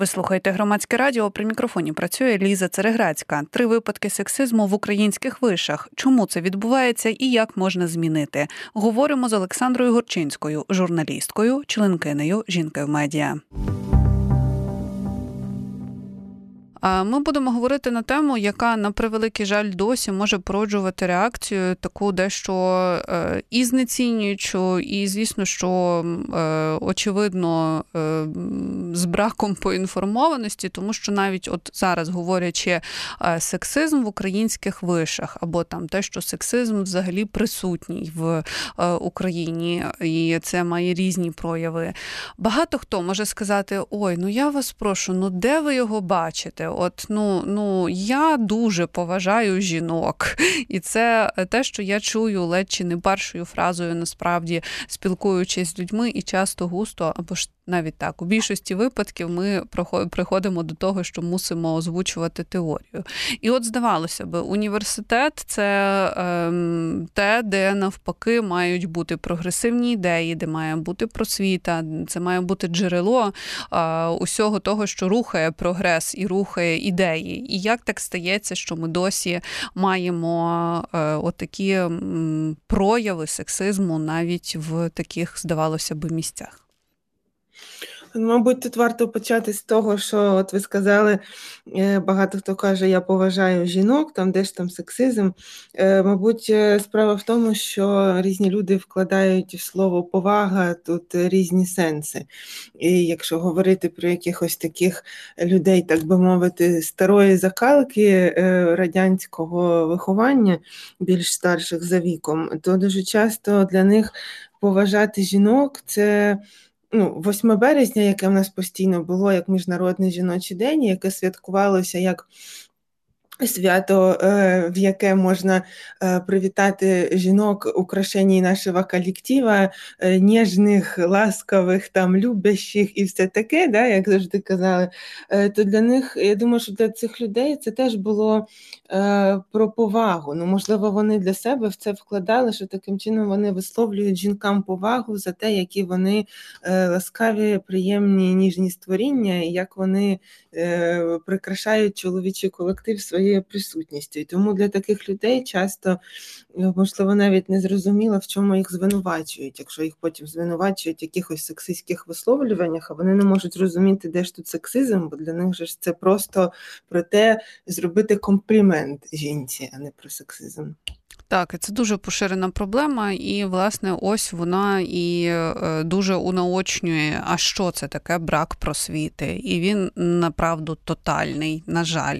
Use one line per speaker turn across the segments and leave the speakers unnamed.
Ви слухаєте громадське радіо. При мікрофоні працює Ліза Цереграцька. Три випадки сексизму в українських вишах. Чому це відбувається і як можна змінити? Говоримо з Олександрою Горчинською, журналісткою, членкинею жінки в медіа. Ми будемо говорити на тему, яка на превеликий жаль досі може породжувати реакцію, таку дещо е, і знецінюючу, і звісно, що е, очевидно е, з браком поінформованості, тому що навіть от зараз говорячи сексизм в українських вишах, або там те, що сексизм взагалі присутній в Україні, і це має різні прояви. Багато хто може сказати: Ой, ну я вас прошу, ну де ви його бачите? От ну ну я дуже поважаю жінок, і це те, що я чую ледь чи не першою фразою, насправді спілкуючись з людьми, і часто густо або ж навіть так у більшості випадків ми приходимо до того, що мусимо озвучувати теорію. І от здавалося б, університет це ем, те, де навпаки мають бути прогресивні ідеї, де має бути просвіта, це має бути джерело е, усього того, що рухає прогрес і рухає ідеї. І як так стається, що ми досі маємо е, отакі прояви сексизму навіть в таких, здавалося би, місцях?
Мабуть, тут варто почати з того, що от ви сказали, е, багато хто каже, я поважаю жінок, там де ж там сексизм. Е, мабуть, е, справа в тому, що різні люди вкладають в слово повага тут різні сенси. І якщо говорити про якихось таких людей, так би мовити, старої закалки радянського виховання, більш старших за віком, то дуже часто для них поважати жінок це ну, 8 березня, яке в нас постійно було як Міжнародний жіночий день, яке святкувалося як Свято, е, в яке можна е, привітати жінок украшеній нашого колектива, е, ніжних, ласкових, там, любящих і все таке, да, як завжди казали, то для них, я думаю, що для цих людей це теж було про повагу. Ну, Можливо, вони для себе в це вкладали, що таким чином вони висловлюють жінкам повагу за те, які вони ласкаві, приємні, ніжні створіння, і як вони прикрашають чоловічий колектив своєю своєю присутністю. І тому для таких людей часто, е, можливо, навіть не зрозуміло, в чому їх звинувачують, якщо їх потім звинувачують в якихось сексистських висловлюваннях, а вони не можуть розуміти, де ж тут сексизм, бо для них же це просто про те, зробити комплімент жінці, а не про сексизм.
Так, це дуже поширена проблема, і, власне, ось вона і е, дуже унаочнює, а що це таке брак просвіти. І він направду тотальний, на жаль.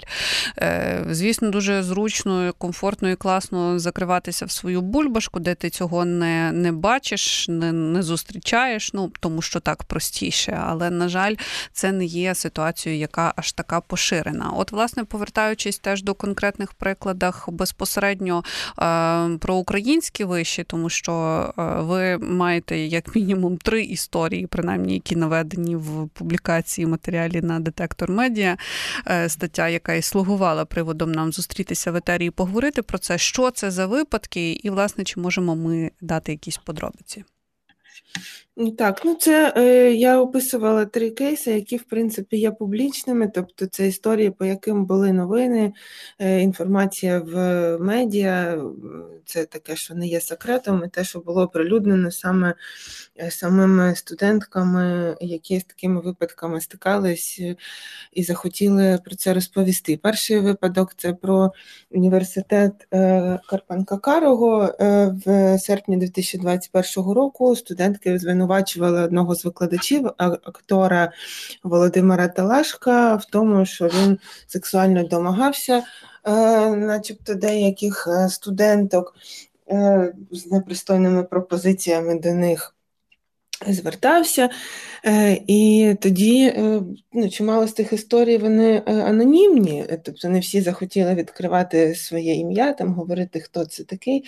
Е, звісно, дуже зручно, комфортно і класно закриватися в свою бульбашку, де ти цього не не бачиш, не не зустрічаєш, ну тому що так простіше. Але, на жаль, це не є ситуацією, яка аж така поширена. От, власне, повертаючись теж до конкретних прикладах безпосередньо. Е, про українські виші, тому що е, ви маєте як мінімум три історії, принаймні, які наведені в публікації матеріалі на детектор медіа. Е, стаття, яка і слугувала приводом нам зустрітися в етері і поговорити про це, що це за випадки, і, власне, чи можемо ми дати якісь подробиці.
Так, ну це е, я описувала три кейси, які в принципі є публічними, тобто це історії, по яким були новини, е, інформація в медіа, це таке, що не є секретом, і те, що було оприлюднено саме е, самими студентками, які з такими випадками стикались е, і захотіли про це розповісти. Перший випадок це про університет е, Карпанка Карого е, в серпні 2021 року. Студентки звинувачені звинувачували одного з викладачів актора Володимира Талашка в тому, що він сексуально домагався, е, начебто деяких е, студенток е, з непристойними пропозиціями до них. Звертався, і тоді ну, чимало з тих історій вони анонімні, тобто не всі захотіли відкривати своє ім'я, там говорити, хто це такий.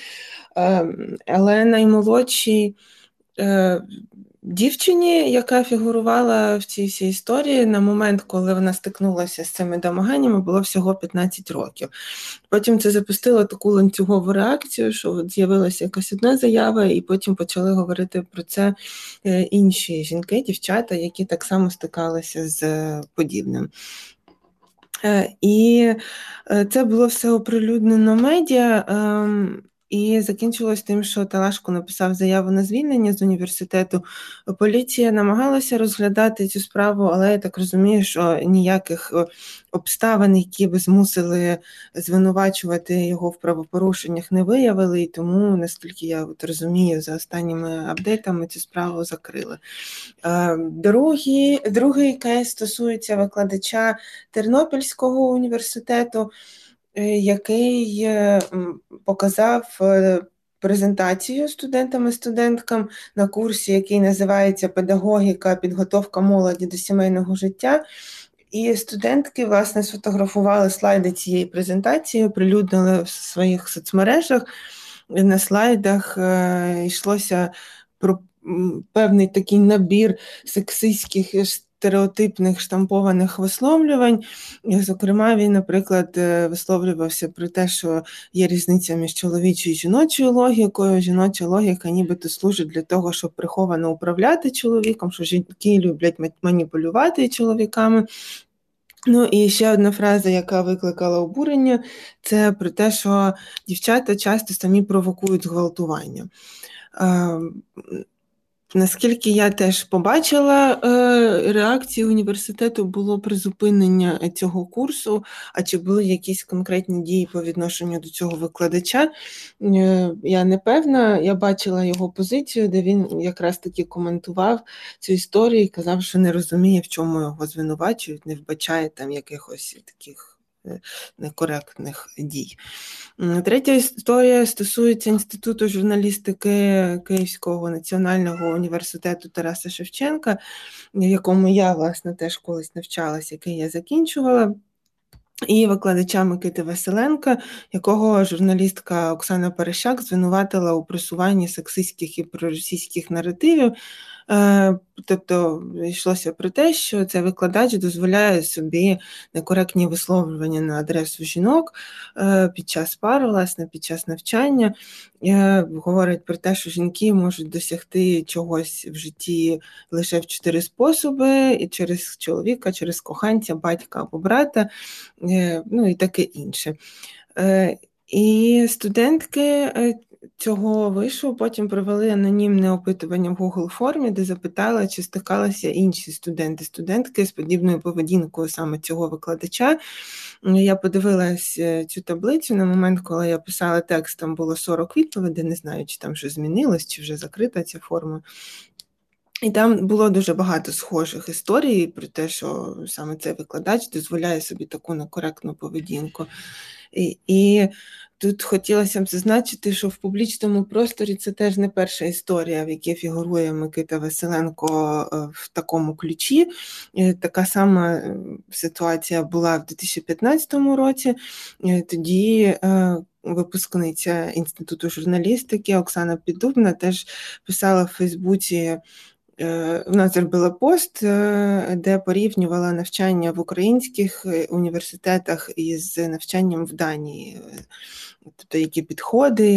Але наймолодший Дівчині, яка фігурувала в цій всій історії, на момент, коли вона стикнулася з цими домаганнями, було всього 15 років. Потім це запустило таку ланцюгову реакцію, що з'явилася якась одна заява, і потім почали говорити про це е, інші жінки, дівчата, які так само стикалися з подібним. Е, і це було все оприлюднено медіа. І закінчилось тим, що Талашко написав заяву на звільнення з університету. Поліція намагалася розглядати цю справу, але я так розумію, що ніяких е, обставин, які би змусили звинувачувати його в правопорушеннях, не виявили. І тому, наскільки я от розумію, за останніми апдейтами цю справу закрили. Е, другий, другий кейс стосується викладача Тернопільського університету. Е, який е, показав е, презентацію студентам і студенткам на курсі, який називається Педагогіка, підготовка молоді до сімейного життя. І студентки власне сфотографували слайди цієї презентації, оприлюднили в своїх соцмережах. На слайдах йшлося про певний такий набір сексистських стереотипних штампованих висловлювань. Зокрема, він, наприклад, е, висловлювався про те, що є різниця між чоловічою і жіночою логікою. Жіноча логіка нібито служить для того, щоб приховано управляти чоловіком, що жінки люблять маніпулювати чоловіками. Ну і ще одна фраза, яка викликала обурення, це про те, що дівчата часто самі провокують зґвалтування. Наскільки я теж побачила е, реакції університету було призупинення цього курсу, а чи були якісь конкретні дії по відношенню до цього викладача? Е, я не певна, я бачила його позицію, де він якраз таки коментував цю історію і казав, що не розуміє, в чому його звинувачують, не вбачає там якихось таких. Некоректних дій. Третя історія стосується Інституту журналістики Київського національного університету Тараса Шевченка, в якому я, власне, теж колись навчалася, який я закінчувала. І викладача Микити Василенка, якого журналістка Оксана Перещак звинуватила у просуванні сексистських і проросійських наративів. Е, тобто йшлося про те, що цей викладач дозволяє собі некоректні висловлювання на адресу жінок е, під час пар, власне, під час навчання. Е, говорить про те, що жінки можуть досягти чогось в житті лише в чотири способи: і через чоловіка, через коханця, батька або брата, ну і таке інше. І студентки цього вишу потім провели анонімне опитування в Google формі, де запитали, чи стикалися інші студенти, студентки з подібною поведінкою саме цього викладача. Я подивилась е, цю таблицю на момент, коли я писала текст, там було 40 відповідей, не знаю, чи там щось змінилось, чи вже закрита ця форма. І там було дуже багато схожих історій про те, що саме цей викладач дозволяє собі таку некоректну поведінку. І, і Тут хотілося б зазначити, що в публічному просторі це теж не перша історія, в якій фігурує Микита Василенко е, в такому ключі. Е, така сама е, ситуація була в 2015 році. Тоді випускниця інституту журналістики Оксана Піддубна теж писала в Фейсбуці. Вона зробила пост, де порівнювала навчання в українських університетах із навчанням в Данії. Тобто, які підходи,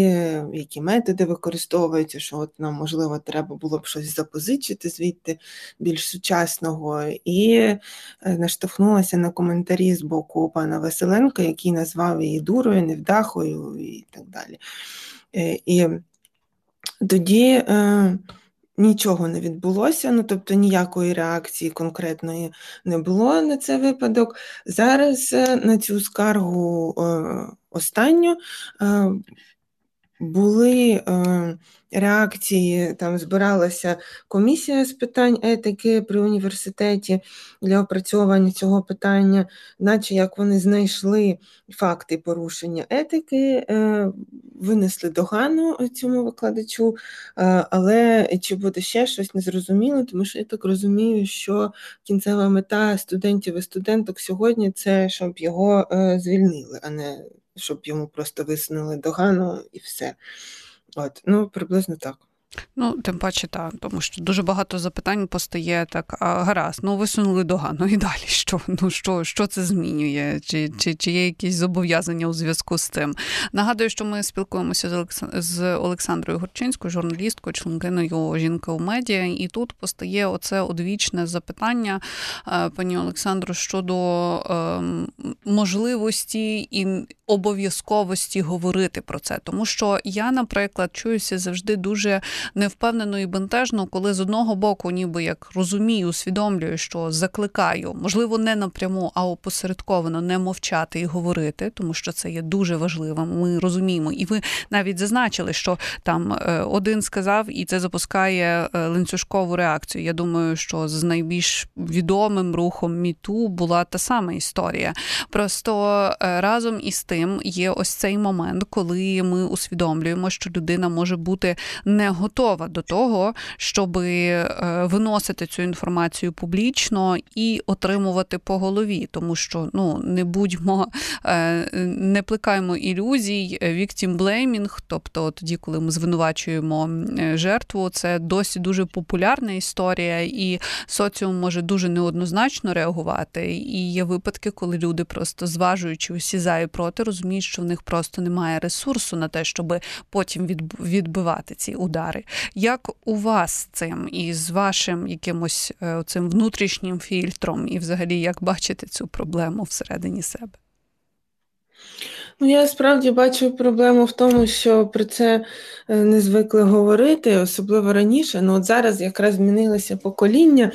які методи використовуються, що от нам, можливо, треба було б щось запозичити звідти більш сучасного, і е, наштовхнулася на коментарі з боку пана Василенка, який назвав її дурою, невдахою і так далі. Е, і тоді е, нічого не відбулося, ну тобто ніякої реакції конкретної не було на цей випадок. Зараз на цю скаргу останню були е, реакції, там збиралася комісія з питань етики при університеті для опрацьовування цього питання, наче як вони знайшли факти порушення етики, е, винесли догану цьому викладачу, е, але чи буде ще щось незрозуміло, тому що я так розумію, що кінцева мета студентів і студенток сьогодні це щоб його звільнили, а не щоб йому просто висунули догану і все. От, Ну, приблизно так.
Ну, тим паче, так, тому що дуже багато запитань постає так, а гаразд, ну висунули догану і далі що? Ну що що це змінює? Чи чи, чи є якісь зобов'язання у зв'язку з цим? Нагадую, що ми спілкуємося з Олекс... з Олександрою Горчинською, журналісткою, членкиною жінка у медіа, і тут постає оце одвічне запитання, е, пані Олександру, щодо ем, можливості і обов'язковості говорити про це, тому що я, наприклад, чуюся завжди дуже невпевнено і бентежно, коли з одного боку, ніби як розумію, усвідомлюю, що закликаю, можливо, не напряму, а опосередковано не мовчати і говорити, тому що це є дуже важливим. Ми розуміємо, і ви навіть зазначили, що там е, один сказав, і це запускає е, ланцюжкову реакцію. Я думаю, що з найбільш відомим рухом міту була та сама історія. Просто е, разом із тим є ось цей момент, коли ми усвідомлюємо, що людина може бути не готова готова до того, щоб е, виносити цю інформацію публічно і отримувати по голові, тому що ну не будьмо, е, не плекаємо ілюзій, victim blaming, тобто тоді, коли ми звинувачуємо жертву, це досі дуже популярна історія, і соціум може дуже неоднозначно реагувати. І є випадки, коли люди просто зважуючи усі за і проти, розуміють, що в них просто немає ресурсу на те, щоб потім відбивати ці удари. Як у вас з цим і з вашим якимось е, цим внутрішнім фільтром, і взагалі як бачите цю проблему всередині себе?
Ну, я справді бачу проблему в тому, що про це е, не звикли говорити, особливо раніше. Ну от зараз якраз змінилося покоління,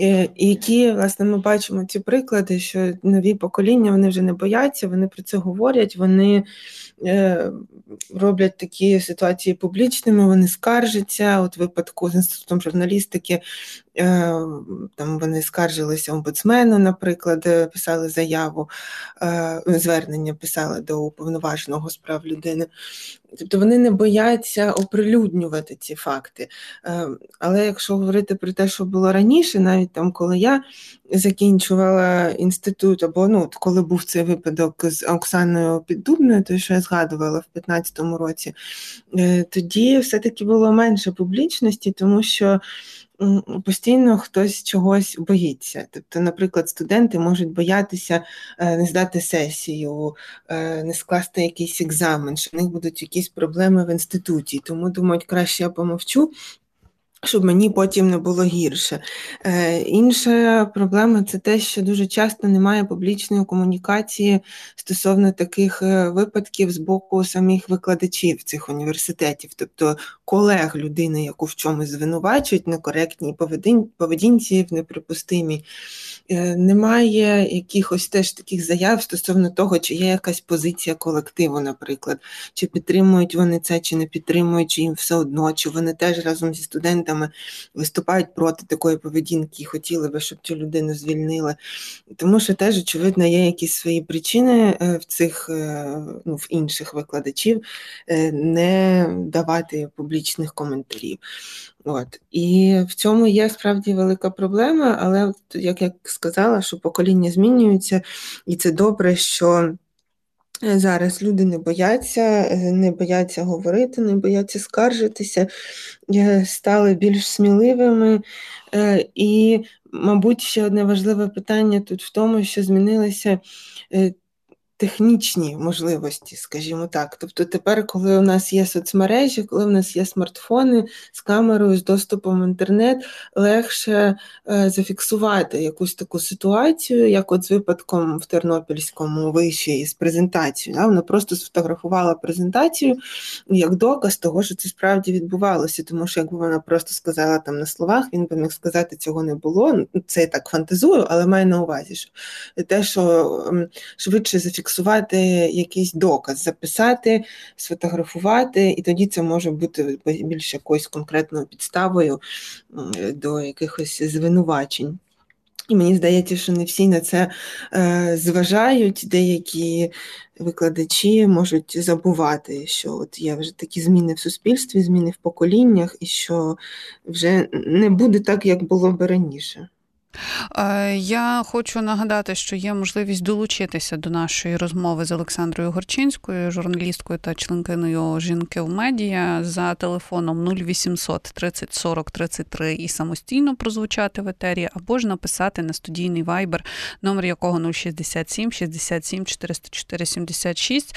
е, які, власне, ми бачимо ці приклади, що нові покоління вони вже не бояться, вони про це говорять, вони роблять такі ситуації публічними, вони скаржаться. От випадку з інститутом журналістики е, там вони скаржилися омбудсмену, наприклад, е, писали заяву, звернення писали до уповноваженого справ людини. Тобто вони не бояться оприлюднювати ці факти. Але якщо говорити про те, що було раніше, навіть там, коли я закінчувала інститут, або ну, коли був цей випадок з Оксаною Піддубною, той, що я згадувала в 15-му році, е, тоді все-таки було менше публічності, тому що. Постійно хтось чогось боїться. Тобто, наприклад, студенти можуть боятися е, не здати сесію, е, не скласти якийсь екзамен, що в них будуть якісь проблеми в інституті. Тому думають, краще я помовчу, щоб мені потім не було гірше. Е, Інша проблема це те, що дуже часто немає публічної комунікації стосовно таких е, випадків з боку самих викладачів цих університетів, тобто колег людини, яку в чомусь звинувачують, некоректній поведінці, в неприпустимій. Е, немає якихось теж таких заяв стосовно того, чи є якась позиція колективу, наприклад, чи підтримують вони це, чи не підтримують, чи їм все одно, чи вони теж разом зі студентами виступають проти такої поведінки і хотіли би, щоб цю людину звільнили. Тому що теж, очевидно, є якісь свої причини е, в цих е, ну, в інших викладачів не давати публічних коментарів. От. І в цьому є справді велика проблема, але як я сказала, що покоління змінюються, і це добре, що е, зараз люди не бояться, е, не бояться говорити, не бояться скаржитися, е, стали більш сміливими. І, мабуть, ще одне важливе питання тут в тому, що змінилися технічні можливості, скажімо так. Тобто тепер, коли у нас є соцмережі, коли у нас є смартфони з камерою, з доступом в інтернет, легше е, зафіксувати якусь таку ситуацію, як от з випадком в Тернопільському виші з презентацією. Да? Вона просто сфотографувала презентацію як доказ того, що це справді відбувалося. Тому що якби вона просто сказала там на словах, він би міг сказати, цього не було. Це я так фантазую, але маю на увазі, що те, що швидше зафіксувати зафіксувати якийсь доказ, записати, сфотографувати, і тоді це може бути більш якоюсь конкретною підставою до якихось звинувачень. І мені здається, що не всі на це е, зважають, деякі викладачі можуть забувати, що от є вже такі зміни в суспільстві, зміни в поколіннях, і що вже не буде так, як було би раніше.
Е, я хочу нагадати, що є можливість долучитися до нашої розмови з Олександрою Горчинською, журналісткою та членкиною жінки в медіа за телефоном 0800 30 40 33 і самостійно прозвучати в етері, або ж написати на студійний вайбер, номер якого 067 67 404 76.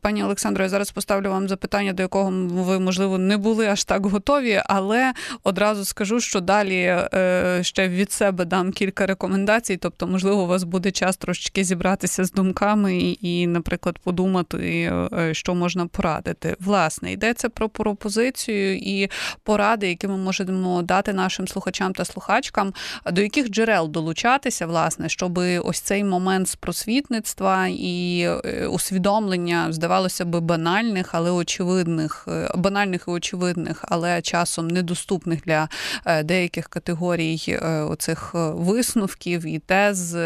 Пані Олександро, я зараз поставлю вам запитання, до якого ви, можливо, не були аж так готові, але одразу скажу, що далі е, ще від себе дам кілька рекомендацій. Тобто, можливо, у вас буде час трошечки зібратися з думками і, наприклад, подумати, е, що можна порадити. Власне, йдеться про пропозицію і поради, які ми можемо дати нашим слухачам та слухачкам, до яких джерел долучатися, власне, щоб ось цей момент з просвітництва і е, усвідомлення здавалося би банальних, але очевидних, е, банальних і очевидних, але часом недоступних для деяких категорій оцих висновків і тез,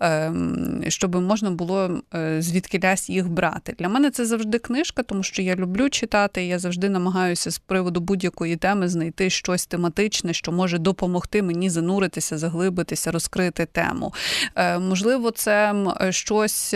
ем, щоб можна було е, звідкилясь їх брати. Для мене це завжди книжка, тому що я люблю читати. Я завжди намагаюся з приводу будь-якої теми знайти щось тематичне, що може допомогти мені зануритися, заглибитися, розкрити тему. Е, можливо, це щось,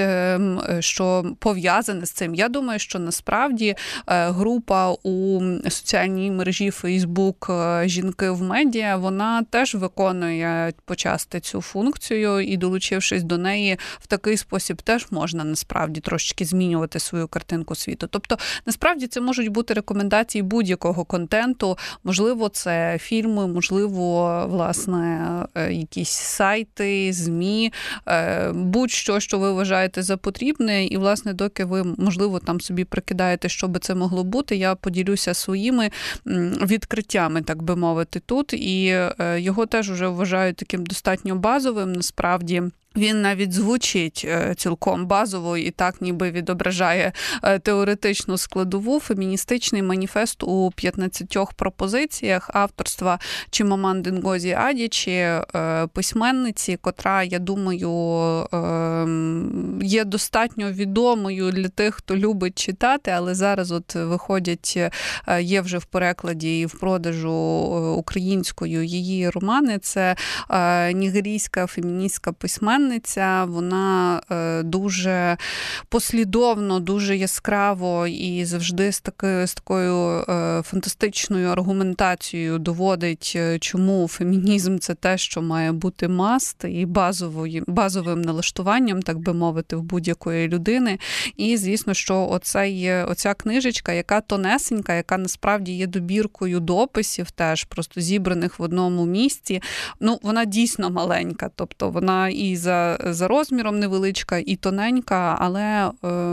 що пов'язане з цим. Я думаю, що насправді е, група у соціальній мережі Фейсбук Жінки в медіа вона теж виконує почасти цю функцію, і долучившись до неї в такий спосіб, теж можна насправді трошечки змінювати свою картинку світу. Тобто, насправді це можуть бути рекомендації будь-якого контенту. Можливо, це фільми, можливо, власне, е, якісь сайти, змі, е, будь-що, що ви вважаєте за потрібне, і власне, доки ви можливо там собі прикидаєте, що би це могло бути, я поділюся своїми відкриттями, так би мовити, тут і е, його теж вже вважають таким достатньо базовим насправді. Він навіть звучить е, цілком базово і так, ніби відображає е, теоретичну складову феміністичний маніфест у 15 пропозиціях авторства Чимаманди Ngozi Адічі, е, письменниці, котра, я думаю, є достатньо відомою для тих, хто любить читати, але зараз от виходять, є вже в перекладі і в продажу українською її романи. Це нігерійська феміністська письменниця письменниця, вона е, дуже послідовно, дуже яскраво і завжди з такою з такою е, фантастичною аргументацією доводить, е, чому фемінізм це те, що має бути маст і базовою, базовим налаштуванням, так би мовити, в будь-якої людини. І звісно, що оцей, оця книжечка, яка тонесенька, яка насправді є добіркою дописів, теж просто зібраних в одному місці. Ну, вона дійсно маленька, тобто вона і за за розміром невеличка і тоненька, але е,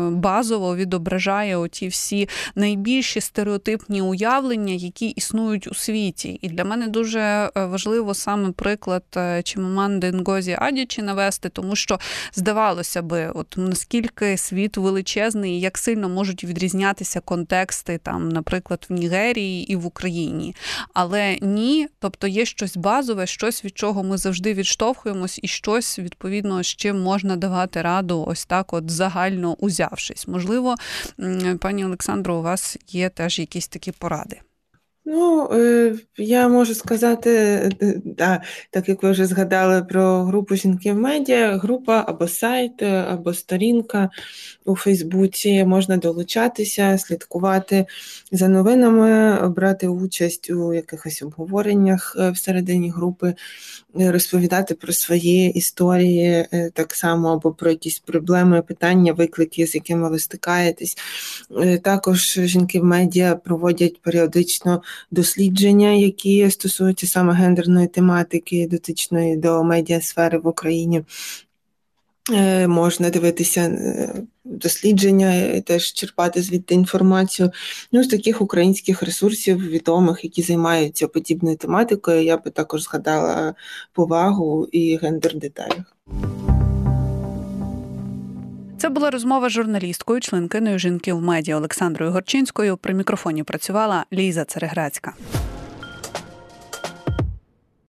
базово відображає оті всі найбільші стереотипні уявлення, які існують у світі. І для мене дуже е, важливо саме приклад е, Чимаманди Нгозі Адічі навести, тому що здавалося би, от наскільки світ величезний, як сильно можуть відрізнятися контексти, там, наприклад, в Нігерії і в Україні. Але ні, тобто є щось базове, щось від чого ми завжди відштовхуємось, і щось відповідно відповідно з чим можна давати раду, ось так, от загально узявшись. Можливо, пані Олександро, у вас є теж якісь такі поради.
Ну, е, я можу сказати, е, да, так як ви вже згадали про групу жінки в медіа, група або сайт, е, або сторінка у Фейсбуці можна долучатися, слідкувати за новинами, брати участь у якихось обговореннях всередині групи, розповідати про свої історії так само, або про якісь проблеми, питання, виклики, з якими ви стикаєтесь. Також жінки в медіа проводять періодично дослідження, які стосуються саме гендерної тематики, дотичної до медіасфери в Україні. Е, можна дивитися е, дослідження, теж черпати звідти інформацію. Ну, з таких українських ресурсів відомих, які займаються подібною тематикою, я би також згадала повагу і гендер деталях.
Це була розмова з журналісткою, членкиною жінки в медіа Олександрою Горчинською. При мікрофоні працювала Ліза Цереграцька.